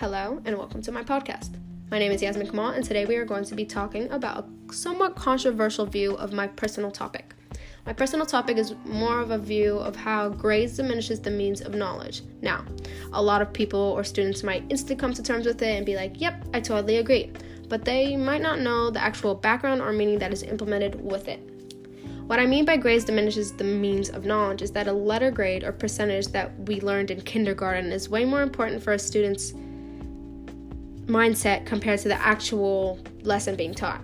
Hello, and welcome to my podcast. My name is Yasmin Kamal, and today we are going to be talking about a somewhat controversial view of my personal topic. My personal topic is more of a view of how grades diminishes the means of knowledge. Now, a lot of people or students might instantly come to terms with it and be like, yep, I totally agree. But they might not know the actual background or meaning that is implemented with it. What I mean by grades diminishes the means of knowledge is that a letter grade or percentage that we learned in kindergarten is way more important for a student's mindset compared to the actual lesson being taught.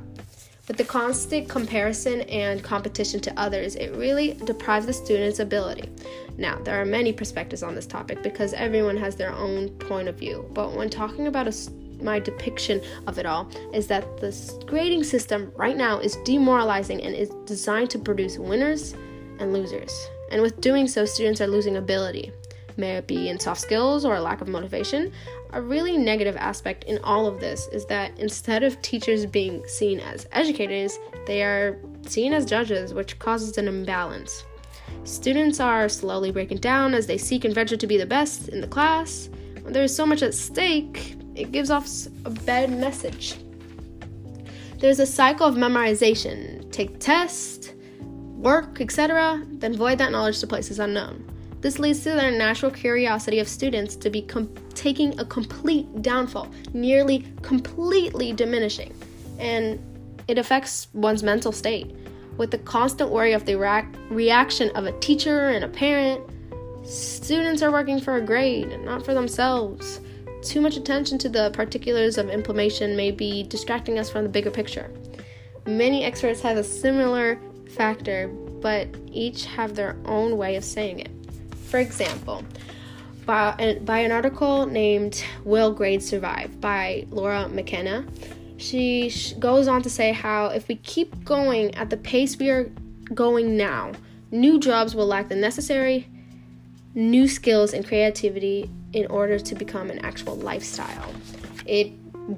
With the constant comparison and competition to others, it really deprives the student's ability. Now, there are many perspectives on this topic because everyone has their own point of view, but when talking about a, my depiction of it all, is that the grading system right now is demoralizing and is designed to produce winners and losers. And with doing so, students are losing ability may it be in soft skills or a lack of motivation. A really negative aspect in all of this is that instead of teachers being seen as educators, they are seen as judges, which causes an imbalance. Students are slowly breaking down as they seek and venture to be the best in the class. When there is so much at stake, it gives off a bad message. There's a cycle of memorization take tests, work, etc., then void that knowledge to places unknown. This leads to their natural curiosity of students to be com- taking a complete downfall, nearly completely diminishing, and it affects one's mental state. With the constant worry of the reaction of a teacher and a parent, students are working for a grade, and not for themselves. Too much attention to the particulars of implementation may be distracting us from the bigger picture. Many experts have a similar factor, but each have their own way of saying it. For example, by, by an article named Will Grades Survive by Laura McKenna, she goes on to say how if we keep going at the pace we are going now, new jobs will lack the necessary new skills and creativity in order to become an actual lifestyle. It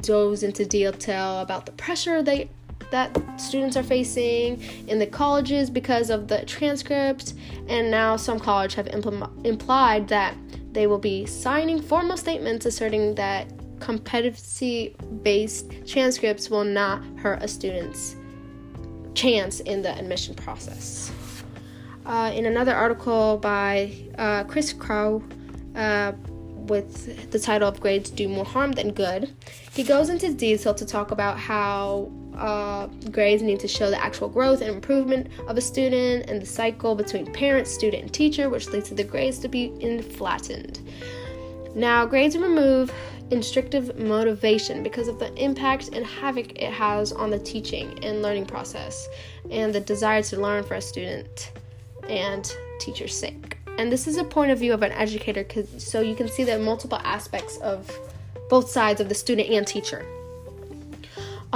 goes into detail about the pressure they that students are facing in the colleges because of the transcript, and now some colleges have impl- implied that they will be signing formal statements asserting that competency based transcripts will not hurt a student's chance in the admission process. Uh, in another article by uh, Chris Crow, uh, with the title of Grades Do More Harm Than Good, he goes into detail to talk about how uh, grades need to show the actual growth and improvement of a student and the cycle between parent, student, and teacher, which leads to the grades to be flattened. Now, grades remove instructive motivation because of the impact and havoc it has on the teaching and learning process and the desire to learn for a student and teacher's sake. And this is a point of view of an educator so you can see the multiple aspects of both sides of the student and teacher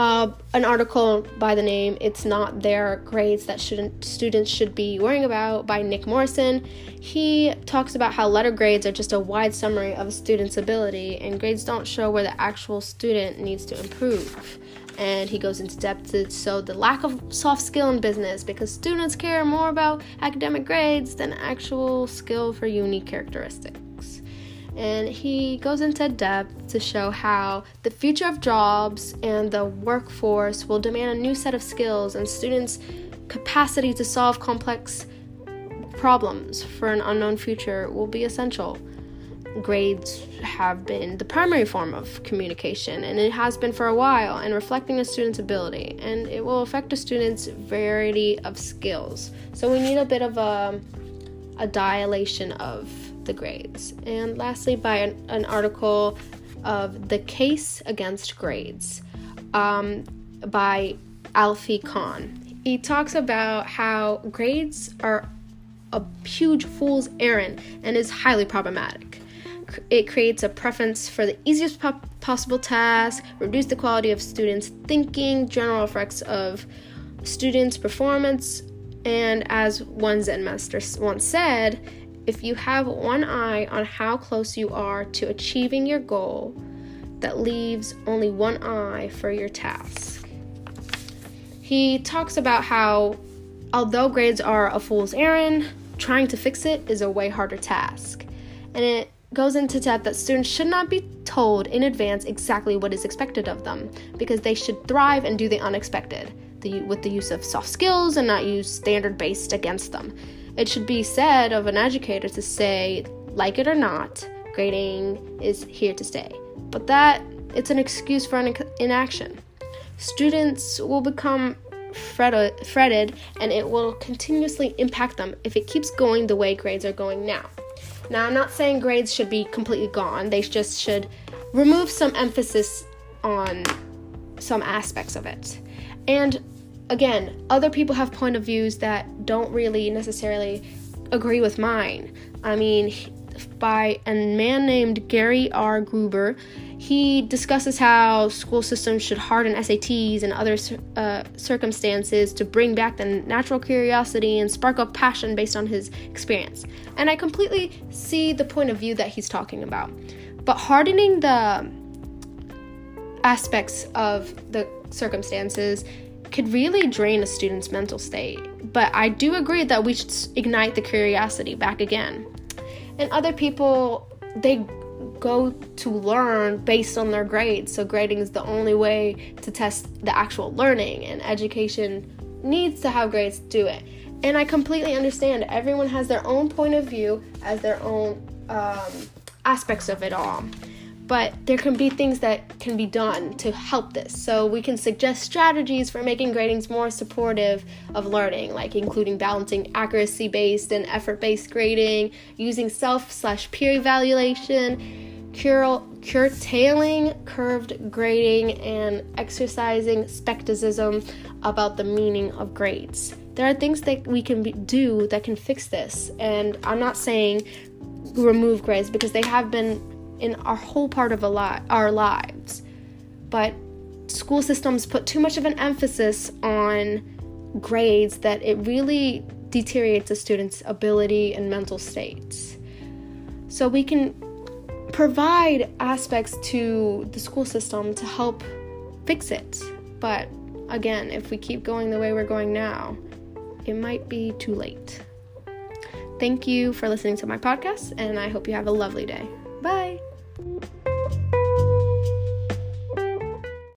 uh, an article by the name "It's Not Their Grades That Shouldn't Students Should Be Worrying About" by Nick Morrison. He talks about how letter grades are just a wide summary of a student's ability, and grades don't show where the actual student needs to improve. And he goes into depth to show the lack of soft skill in business because students care more about academic grades than actual skill for unique characteristics and he goes into depth to show how the future of jobs and the workforce will demand a new set of skills and students' capacity to solve complex problems for an unknown future will be essential. Grades have been the primary form of communication, and it has been for a while, and reflecting a student's ability, and it will affect a student's variety of skills. So, we need a bit of a, a dilation of the grades. And lastly, by an, an article of The Case Against Grades um, by Alfie Kohn. He talks about how grades are a huge fool's errand and is highly problematic. It creates a preference for the easiest po- possible task, reduce the quality of students' thinking, general effects of students' performance, and as one Zen master once said, if you have one eye on how close you are to achieving your goal, that leaves only one eye for your task. He talks about how, although grades are a fool's errand, trying to fix it is a way harder task. And it goes into depth that students should not be told in advance exactly what is expected of them because they should thrive and do the unexpected the, with the use of soft skills and not use standard based against them. It should be said of an educator to say, like it or not, grading is here to stay. But that it's an excuse for inaction. Students will become fretted and it will continuously impact them if it keeps going the way grades are going now. Now, I'm not saying grades should be completely gone, they just should remove some emphasis on some aspects of it. And again, other people have point of views that don't really necessarily agree with mine. I mean, by a man named Gary R. Gruber, he discusses how school systems should harden SATs and other uh, circumstances to bring back the natural curiosity and spark up passion based on his experience. And I completely see the point of view that he's talking about. But hardening the aspects of the circumstances could really drain a student's mental state. But I do agree that we should ignite the curiosity back again. And other people, they go to learn based on their grades. So grading is the only way to test the actual learning, and education needs to have grades to do it. And I completely understand everyone has their own point of view, as their own um, aspects of it all. But there can be things that can be done to help this. So we can suggest strategies for making gradings more supportive of learning, like including balancing accuracy-based and effort-based grading, using self slash peer evaluation, cur- curtailing curved grading and exercising skepticism about the meaning of grades. There are things that we can be- do that can fix this, and I'm not saying remove grades because they have been in our whole part of li- our lives. But school systems put too much of an emphasis on grades that it really deteriorates a student's ability and mental states. So we can provide aspects to the school system to help fix it. But again, if we keep going the way we're going now, it might be too late. Thank you for listening to my podcast, and I hope you have a lovely day. Bye. Thank you.